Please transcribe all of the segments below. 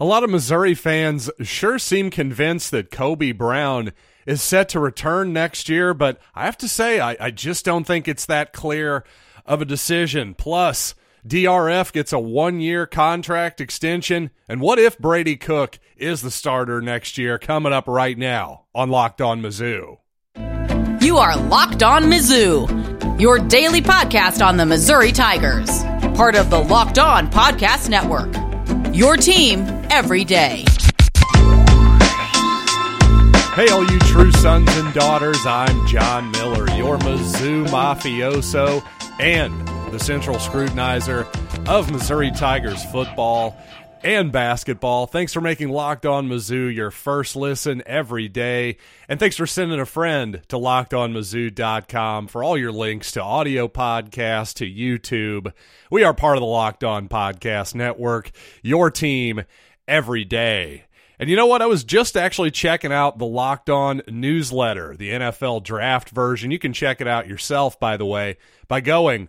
A lot of Missouri fans sure seem convinced that Kobe Brown is set to return next year, but I have to say, I, I just don't think it's that clear of a decision. Plus, DRF gets a one year contract extension. And what if Brady Cook is the starter next year? Coming up right now on Locked On Mizzou. You are Locked On Mizzou, your daily podcast on the Missouri Tigers, part of the Locked On Podcast Network. Your team every day. Hey, all you true sons and daughters, I'm John Miller, your Mizzou mafioso and the central scrutinizer of Missouri Tigers football and basketball. Thanks for making Locked On Mizzou your first listen every day. And thanks for sending a friend to lockedonmizzou.com for all your links to audio podcasts, to YouTube. We are part of the Locked On Podcast Network, your team every day. And you know what? I was just actually checking out the Locked On newsletter, the NFL draft version. You can check it out yourself, by the way, by going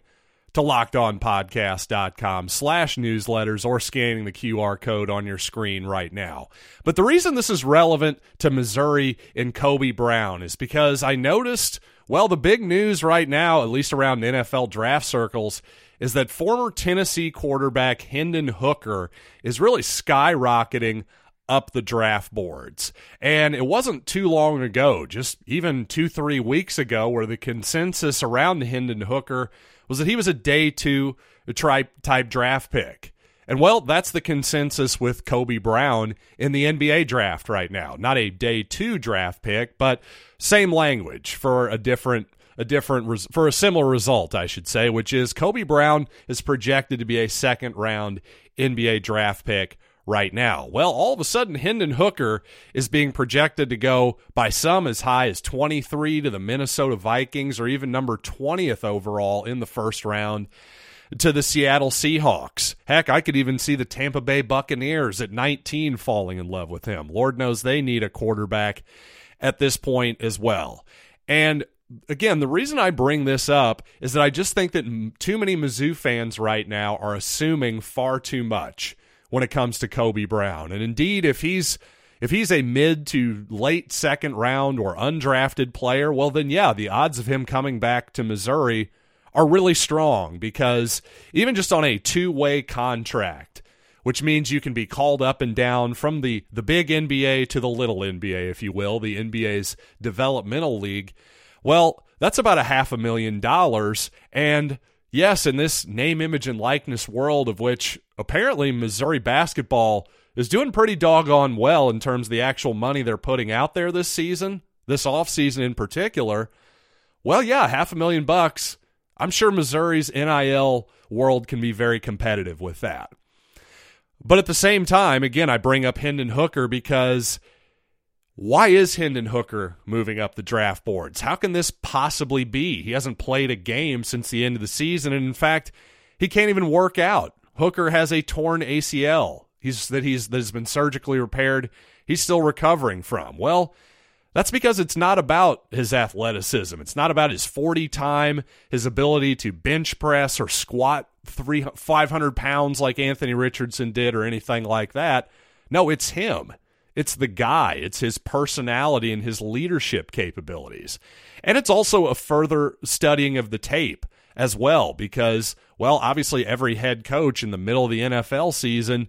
to lockedonpodcast.com slash newsletters or scanning the QR code on your screen right now. But the reason this is relevant to Missouri and Kobe Brown is because I noticed, well, the big news right now, at least around NFL draft circles, is that former Tennessee quarterback Hendon Hooker is really skyrocketing up the draft boards. And it wasn't too long ago, just even two, three weeks ago, where the consensus around Hendon Hooker was that he was a day two type draft pick. And well, that's the consensus with Kobe Brown in the NBA draft right now. Not a day two draft pick, but same language for a different a different for a similar result, I should say, which is Kobe Brown is projected to be a second round NBA draft pick right now. Well, all of a sudden, Hendon Hooker is being projected to go by some as high as 23 to the Minnesota Vikings, or even number 20th overall in the first round to the Seattle Seahawks. Heck, I could even see the Tampa Bay Buccaneers at 19 falling in love with him. Lord knows they need a quarterback at this point as well. And again, the reason I bring this up is that I just think that too many Mizzou fans right now are assuming far too much when it comes to Kobe Brown. And indeed, if he's if he's a mid to late second round or undrafted player, well then yeah, the odds of him coming back to Missouri are really strong because even just on a two-way contract, which means you can be called up and down from the the big NBA to the little NBA if you will, the NBA's developmental league. Well, that's about a half a million dollars and yes, in this name, image, and likeness world of which apparently Missouri basketball is doing pretty doggone well in terms of the actual money they're putting out there this season, this offseason in particular. Well, yeah, half a million bucks. I'm sure Missouri's NIL world can be very competitive with that. But at the same time, again, I bring up Hendon Hooker because why is Hendon Hooker moving up the draft boards? How can this possibly be? He hasn't played a game since the end of the season, and in fact, he can't even work out. Hooker has a torn ACL. He's that he's that has been surgically repaired. He's still recovering from. Well, that's because it's not about his athleticism. It's not about his 40 time, his ability to bench press or squat three, 500 pounds like Anthony Richardson did or anything like that. No, it's him. It's the guy, it's his personality and his leadership capabilities. And it's also a further studying of the tape as well, because, well, obviously every head coach in the middle of the NFL season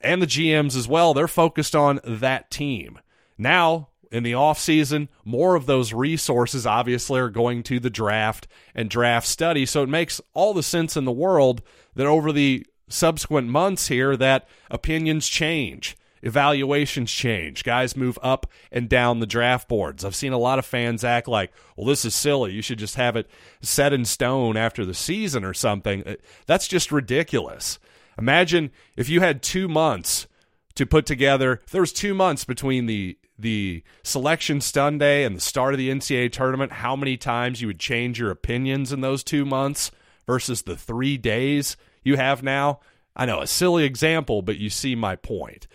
and the GMs as well, they're focused on that team. Now, in the offseason, more of those resources obviously are going to the draft and draft study. So it makes all the sense in the world that over the subsequent months here that opinions change evaluations change. Guys move up and down the draft boards. I've seen a lot of fans act like, well, this is silly. You should just have it set in stone after the season or something. Uh, that's just ridiculous. Imagine if you had two months to put together, if there was two months between the the selection Sunday and the start of the NCAA tournament, how many times you would change your opinions in those two months versus the three days you have now. I know a silly example, but you see my point.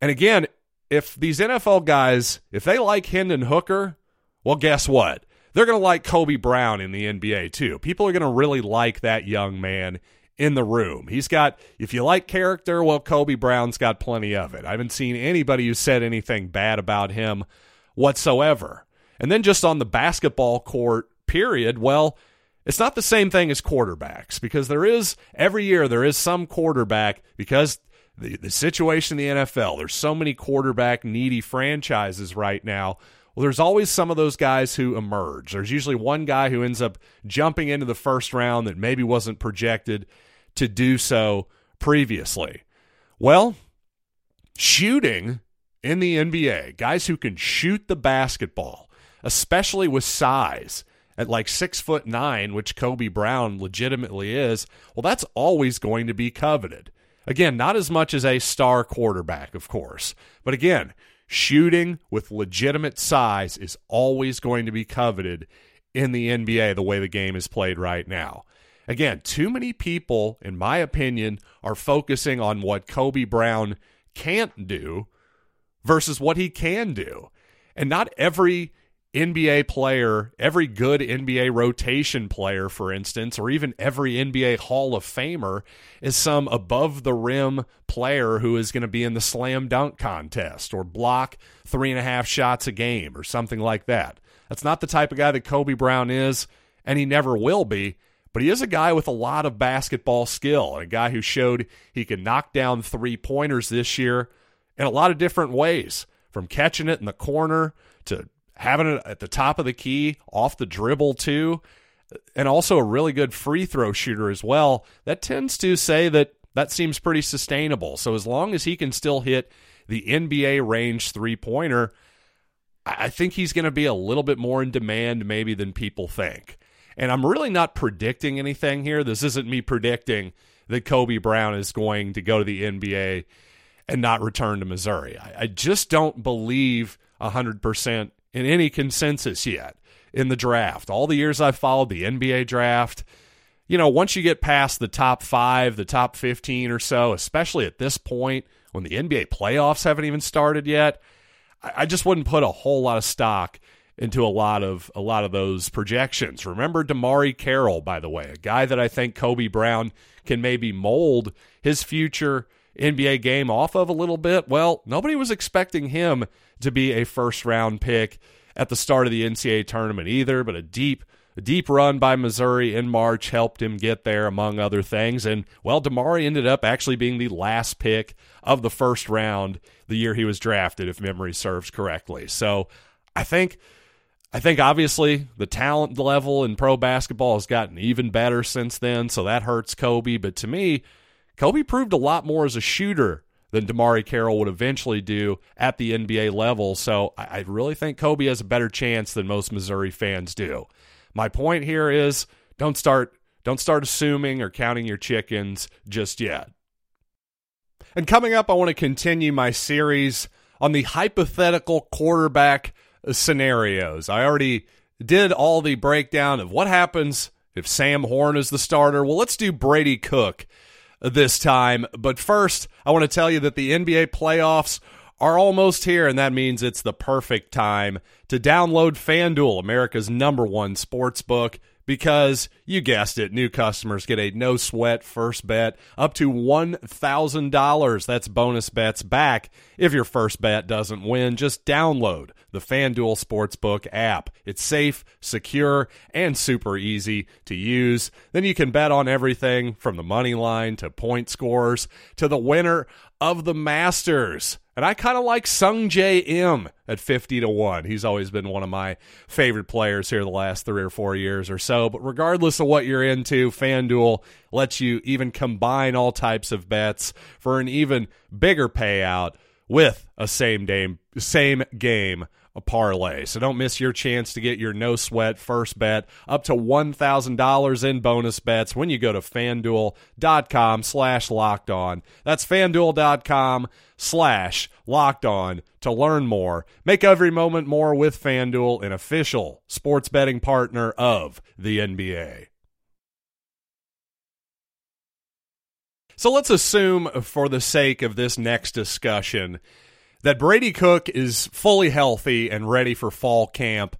And again, if these NFL guys, if they like Hendon Hooker, well, guess what? They're going to like Kobe Brown in the NBA too. People are going to really like that young man in the room. He's got, if you like character, well, Kobe Brown's got plenty of it. I haven't seen anybody who said anything bad about him whatsoever. And then just on the basketball court, period, well, it's not the same thing as quarterbacks because there is, every year, there is some quarterback because the, the situation in the NFL, there's so many quarterback needy franchises right now. Well, there's always some of those guys who emerge. There's usually one guy who ends up jumping into the first round that maybe wasn't projected to do so previously. Well, shooting in the NBA, guys who can shoot the basketball, especially with size at like six foot nine, which Kobe Brown legitimately is, well, that's always going to be coveted. Again, not as much as a star quarterback, of course, but again, shooting with legitimate size is always going to be coveted in the NBA the way the game is played right now. Again, too many people, in my opinion, are focusing on what Kobe Brown can't do versus what he can do. And not every NBA player, every good NBA rotation player, for instance, or even every NBA Hall of Famer is some above the rim player who is going to be in the slam dunk contest or block three and a half shots a game or something like that. That's not the type of guy that Kobe Brown is, and he never will be. But he is a guy with a lot of basketball skill, a guy who showed he could knock down three pointers this year in a lot of different ways from catching it in the corner to having it at the top of the key, off the dribble, too, and also a really good free throw shooter as well. That tends to say that that seems pretty sustainable. So as long as he can still hit the NBA range three pointer, I think he's going to be a little bit more in demand maybe than people think. And I'm really not predicting anything here. This isn't me predicting that Kobe Brown is going to go to the NBA and not return to Missouri. I, I just don't believe 100% in any consensus yet in the draft. All the years I've followed the NBA draft, you know, once you get past the top five, the top 15 or so, especially at this point when the NBA playoffs haven't even started yet, I, I just wouldn't put a whole lot of stock into a lot of a lot of those projections. Remember DeMarre Carroll, by the way, a guy that I think Kobe Brown can maybe mold his future NBA game off of a little bit. Well, nobody was expecting him to be a first round pick at the start of the NCAA tournament either, but a deep a deep run by Missouri in March helped him get there, among other things. And, well, DeMarre ended up actually being the last pick of the first round the year he was drafted, if memory serves correctly. So I think I think obviously the talent level in pro basketball has gotten even better since then, so that hurts Kobe. But to me, Kobe proved a lot more as a shooter than DeMarre Carroll would eventually do at the NBA level. So I really think Kobe has a better chance than most Missouri fans do. My point here is don't start don't start assuming or counting your chickens just yet. And coming up, I want to continue my series on the hypothetical quarterback scenarios. I already did all the breakdown of what happens if Sam Horn is the starter. Well, let's do Brady Cook this time. But first, I want to tell you that the NBA playoffs are almost here, and that means it's the perfect time to download FanDuel, America's number one sports book because you guessed it, new customers get a no sweat first bet up to $1,000. That's bonus bets back if your first bet doesn't win. Just download the FanDuel Sportsbook app. It's safe, secure, and super easy to use. Then you can bet on everything from the money line to point scores to the winner of the Masters. And I kind of like Sungjae Im at 50 to 1. He's always been one of my favorite players here the last three or four years or so. But regardless of what you're into, FanDuel lets you even combine all types of bets for an even bigger payout with a same game, same game a parlay. So don't miss your chance to get your no sweat first bet up to $1,000 in bonus bets when you go to fanduel.com slash locked on. That's fanduel.com slash locked on to learn more. Make every moment more with FanDuel, an official sports betting partner of the NBA. So let's assume, for the sake of this next discussion, that Brady Cook is fully healthy and ready for fall camp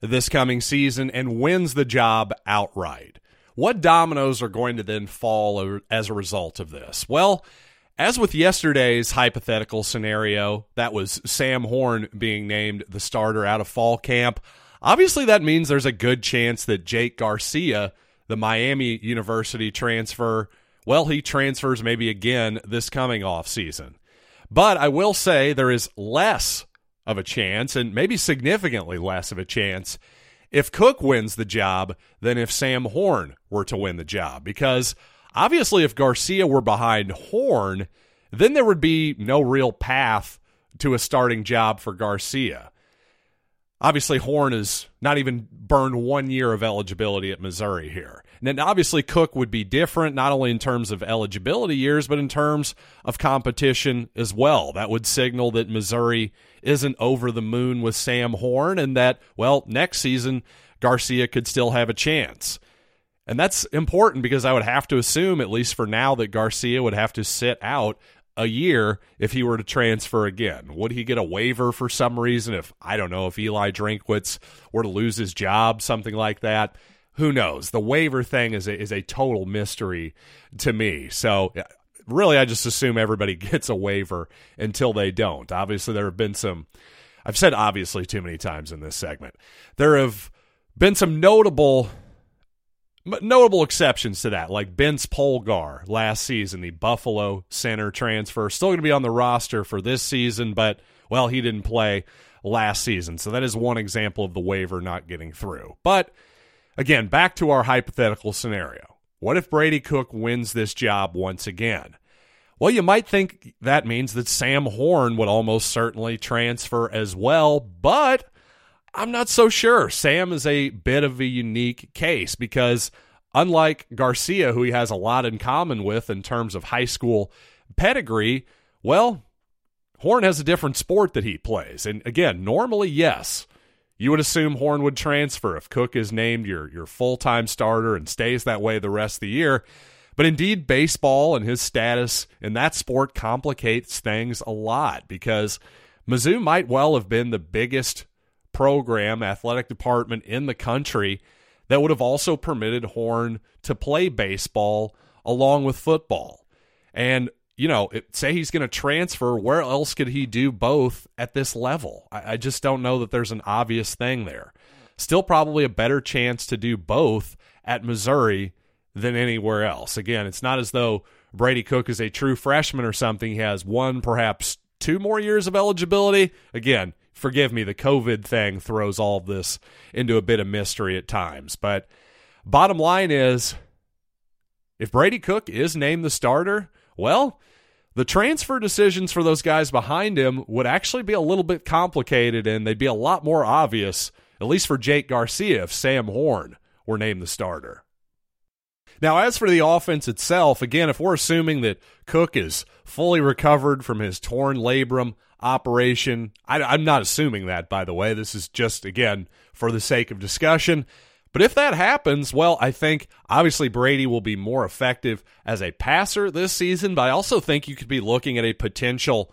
this coming season and wins the job outright. what dominoes are going to then fall as a result of this? Well, as with yesterday's hypothetical scenario, that was Sam Horn being named the starter out of fall camp. Obviously, that means there's a good chance that Jake Garcia, the Miami University transfer, well, he transfers maybe again this coming off season. But I will say there is less of a chance, and maybe significantly less of a chance, if Cook wins the job than if Sam Horn were to win the job. Because obviously, if Garcia were behind Horn, then there would be no real path to a starting job for Garcia. Obviously, Horn has not even burned one year of eligibility at Missouri here. And obviously, Cook would be different, not only in terms of eligibility years, but in terms of competition as well. That would signal that Missouri isn't over the moon with Sam Horn and that, well, next season, Garcia could still have a chance. And that's important because I would have to assume, at least for now, that Garcia would have to sit out a year if he were to transfer again? Would he get a waiver for some reason if, I don't know, if Eli Drinkwitz were to lose his job, something like that? Who knows? The waiver thing is a, is a total mystery to me. So, really, I just assume everybody gets a waiver until they don't. Obviously, there have been some, I've said obviously too many times in this segment. There have been some notable notable exceptions to that, like Bence Polgar last season, the Buffalo center transfer, still going to be on the roster for this season, but well, he didn't play last season. So that is one example of the waiver not getting through. But again, back to our hypothetical scenario. What if Brady Cook wins this job once again? Well, you might think that means that Sam Horn would almost certainly transfer as well, but I'm not so sure. Sam is a bit of a unique case because unlike Garcia, who he has a lot in common with in terms of high school pedigree, well, Horn has a different sport that he plays. And again, normally, yes, you would assume Horn would transfer if Cook is named your, your full time starter and stays that way the rest of the year. But indeed, baseball and his status in that sport complicates things a lot because Mizzou might well have been the biggest program, athletic department in the country that would have also permitted Horn to play baseball along with football. And, you know, it, say he's going to transfer, where else could he do both at this level? I, I just don't know that there's an obvious thing there. Still, probably a better chance to do both at Missouri than anywhere else. Again, it's not as though Brady Cook is a true freshman or something. He has one, perhaps two more years of eligibility. Again, forgive me, the COVID thing throws all this into a bit of mystery at times. But bottom line is if Brady Cook is named the starter, well, the transfer decisions for those guys behind him would actually be a little bit complicated and they'd be a lot more obvious, at least for Jake Garcia, if Sam Horn were named the starter. Now, as for the offense itself, again, if we're assuming that Cook is fully recovered from his torn labrum operation, I, am not assuming that, by the way. This is just, again, for the sake of discussion. But if that happens, well, I think obviously Brady will be more effective as a passer this season, but I also think you could be looking at a potential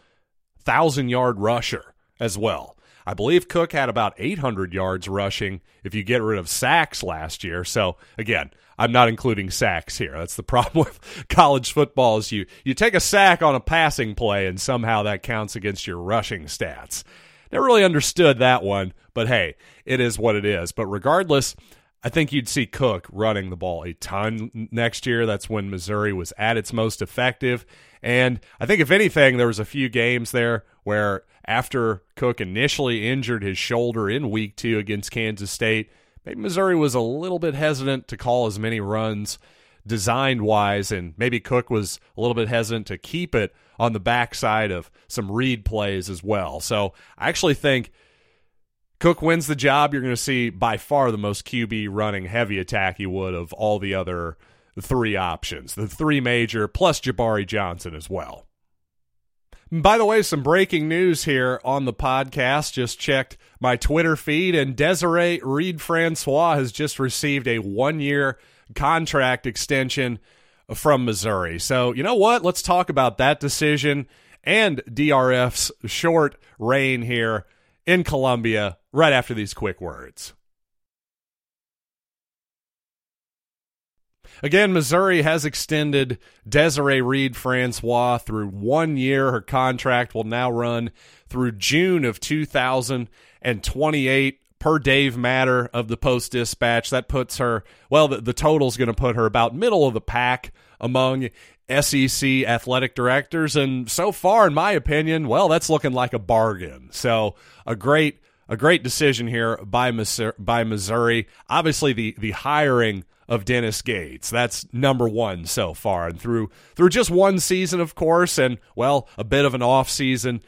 thousand yard rusher as well. I believe Cook had about 800 yards rushing if you get rid of sacks last year. So again, I'm not including sacks here. That's the problem with college football is you you take a sack on a passing play and somehow that counts against your rushing stats. Never really understood that one, but hey, it is what it is. But regardless, I think you'd see Cook running the ball a ton next year. That's when Missouri was at its most effective. And I think, if anything, there was a few games there where after Cook initially injured his shoulder in week two against Kansas State, maybe Missouri was a little bit hesitant to call as many runs designed wise, and maybe Cook was a little bit hesitant to keep it on the backside of some read plays as well. So I actually think Cook wins the job. You're going to see by far the most QB running heavy attack you would of all the other three options, the three major plus Jabari Johnson as well. By the way, some breaking news here on the podcast. Just checked my Twitter feed, and Desiree Reed Francois has just received a one year contract extension from Missouri. So, you know what? Let's talk about that decision and DRF's short reign here in Columbia right after these quick words. Again, Missouri has extended Desiree Reed Francois through one year. Her contract will now run through June of 2028 per Dave Matter of the Post Dispatch. That puts her, well, the, the total is going to put her about middle of the pack among SEC athletic directors. And so far, in my opinion, well, that's looking like a bargain. So a great, a great decision here by Missouri. By Missouri. Obviously, the the hiring of Dennis Gates. That's number one so far, and through through just one season, of course, and well, a bit of an off season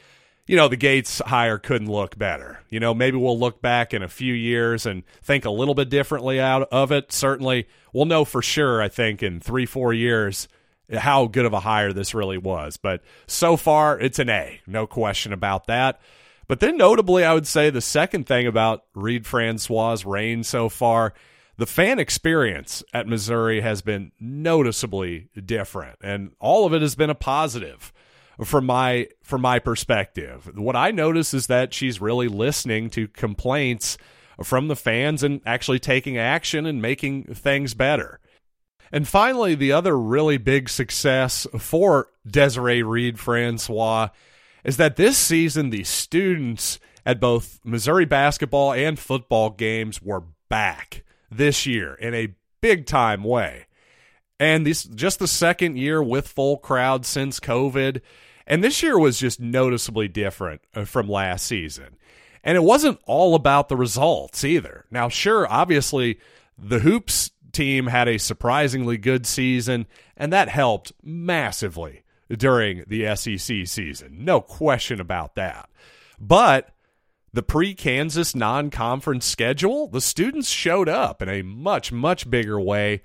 you know, the Gates hire couldn't look better. You know, maybe we'll look back in a few years and think a little bit differently out of it. Certainly, we'll know for sure, I think, in three, four years, how good of a hire this really was. But so far, it's an A. No question about that. But then, notably, I would say the second thing about Reed Francois' reign so far, the fan experience at Missouri has been noticeably different. And all of it has been a positive from my from my perspective. What I notice is that she's really listening to complaints from the fans and actually taking action and making things better. And finally, the other really big success for Desiree Reed Francois is that this season the students at both Missouri basketball and football games were back this year in a big time way. And this just the second year with full crowd since COVID. And this year was just noticeably different uh, from last season. And it wasn't all about the results either. Now, sure, obviously, the Hoops team had a surprisingly good season, and that helped massively during the SEC season. No question about that. But the pre Kansas non conference schedule, the students showed up in a much, much bigger way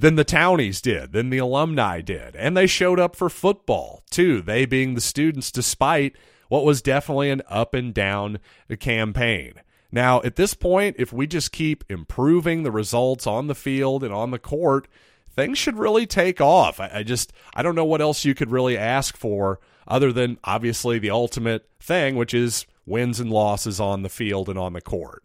than the townies did, than the alumni did. And they showed up for football, too, they being the students, despite what was definitely an up and down campaign. Now, at this point, if we just keep improving the results on the field and on the court, things should really take off. I, I just, I don't know what else you could really ask for other than obviously the ultimate thing, which is wins and losses on the field and on the court.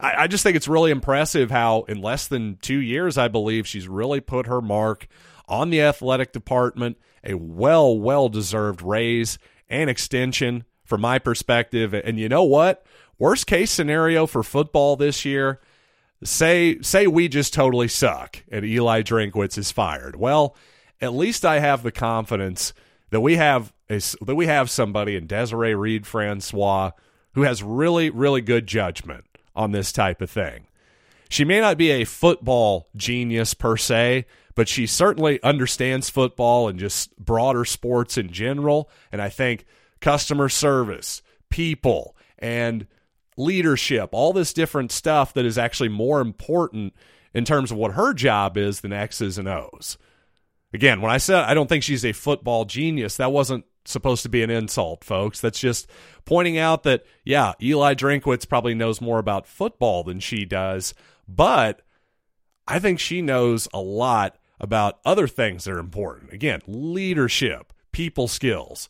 I, I just think it's really impressive how in less than two years, I believe she's really put her mark on the athletic department, a well, well deserved raise and extension from my perspective. And you know what? Worst case scenario for football this year, say say we just totally suck and Eli Drinkwitz is fired. Well, at least I have the confidence that we have a, that we have somebody in Desiree Reed Francois who has really really good judgment on this type of thing. She may not be a football genius per se, but she certainly understands football and just broader sports in general. And I think customer service, people, and leadership, all this different stuff that is actually more important in terms of what her job is than X's and O's. Again, when I said I don't think she's a football genius, that wasn't supposed to be an insult, folks. That's just pointing out that, yeah, Eli Drinkwitz probably knows more about football than she does, but I think she knows a lot about other things that are important. Again, leadership, people skills,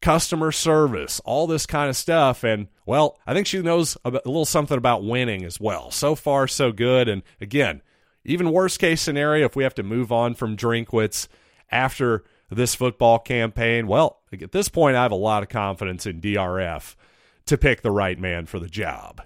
customer service, all this kind of stuff. And, well, I think she knows a little something about winning as well. So far, so good. And again, even worst case scenario, if we have to move on from Drinkwitz after this football campaign, well, at this point, I have a lot of confidence in DRF to pick the right man for the job.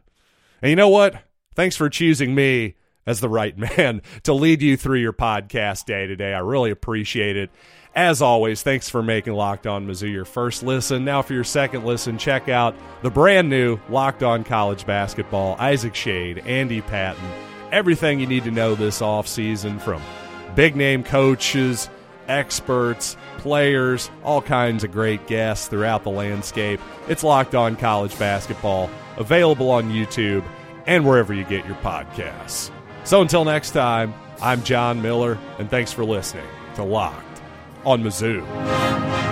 And you know what? Thanks for choosing me as the right man to lead you through your podcast day today. I really appreciate it. As always, thanks for making Locked On Mizzou your first listen. Now, for your second listen, check out the brand new Locked On College Basketball, Isaac Shade, Andy Patton, everything you need to know this offseason from big name coaches experts, players, all kinds of great guests throughout the landscape. It's Locked On College Basketball, available on YouTube and wherever you get your podcasts. So until next time, I'm John Miller, and thanks for listening to Locked on Mizzou.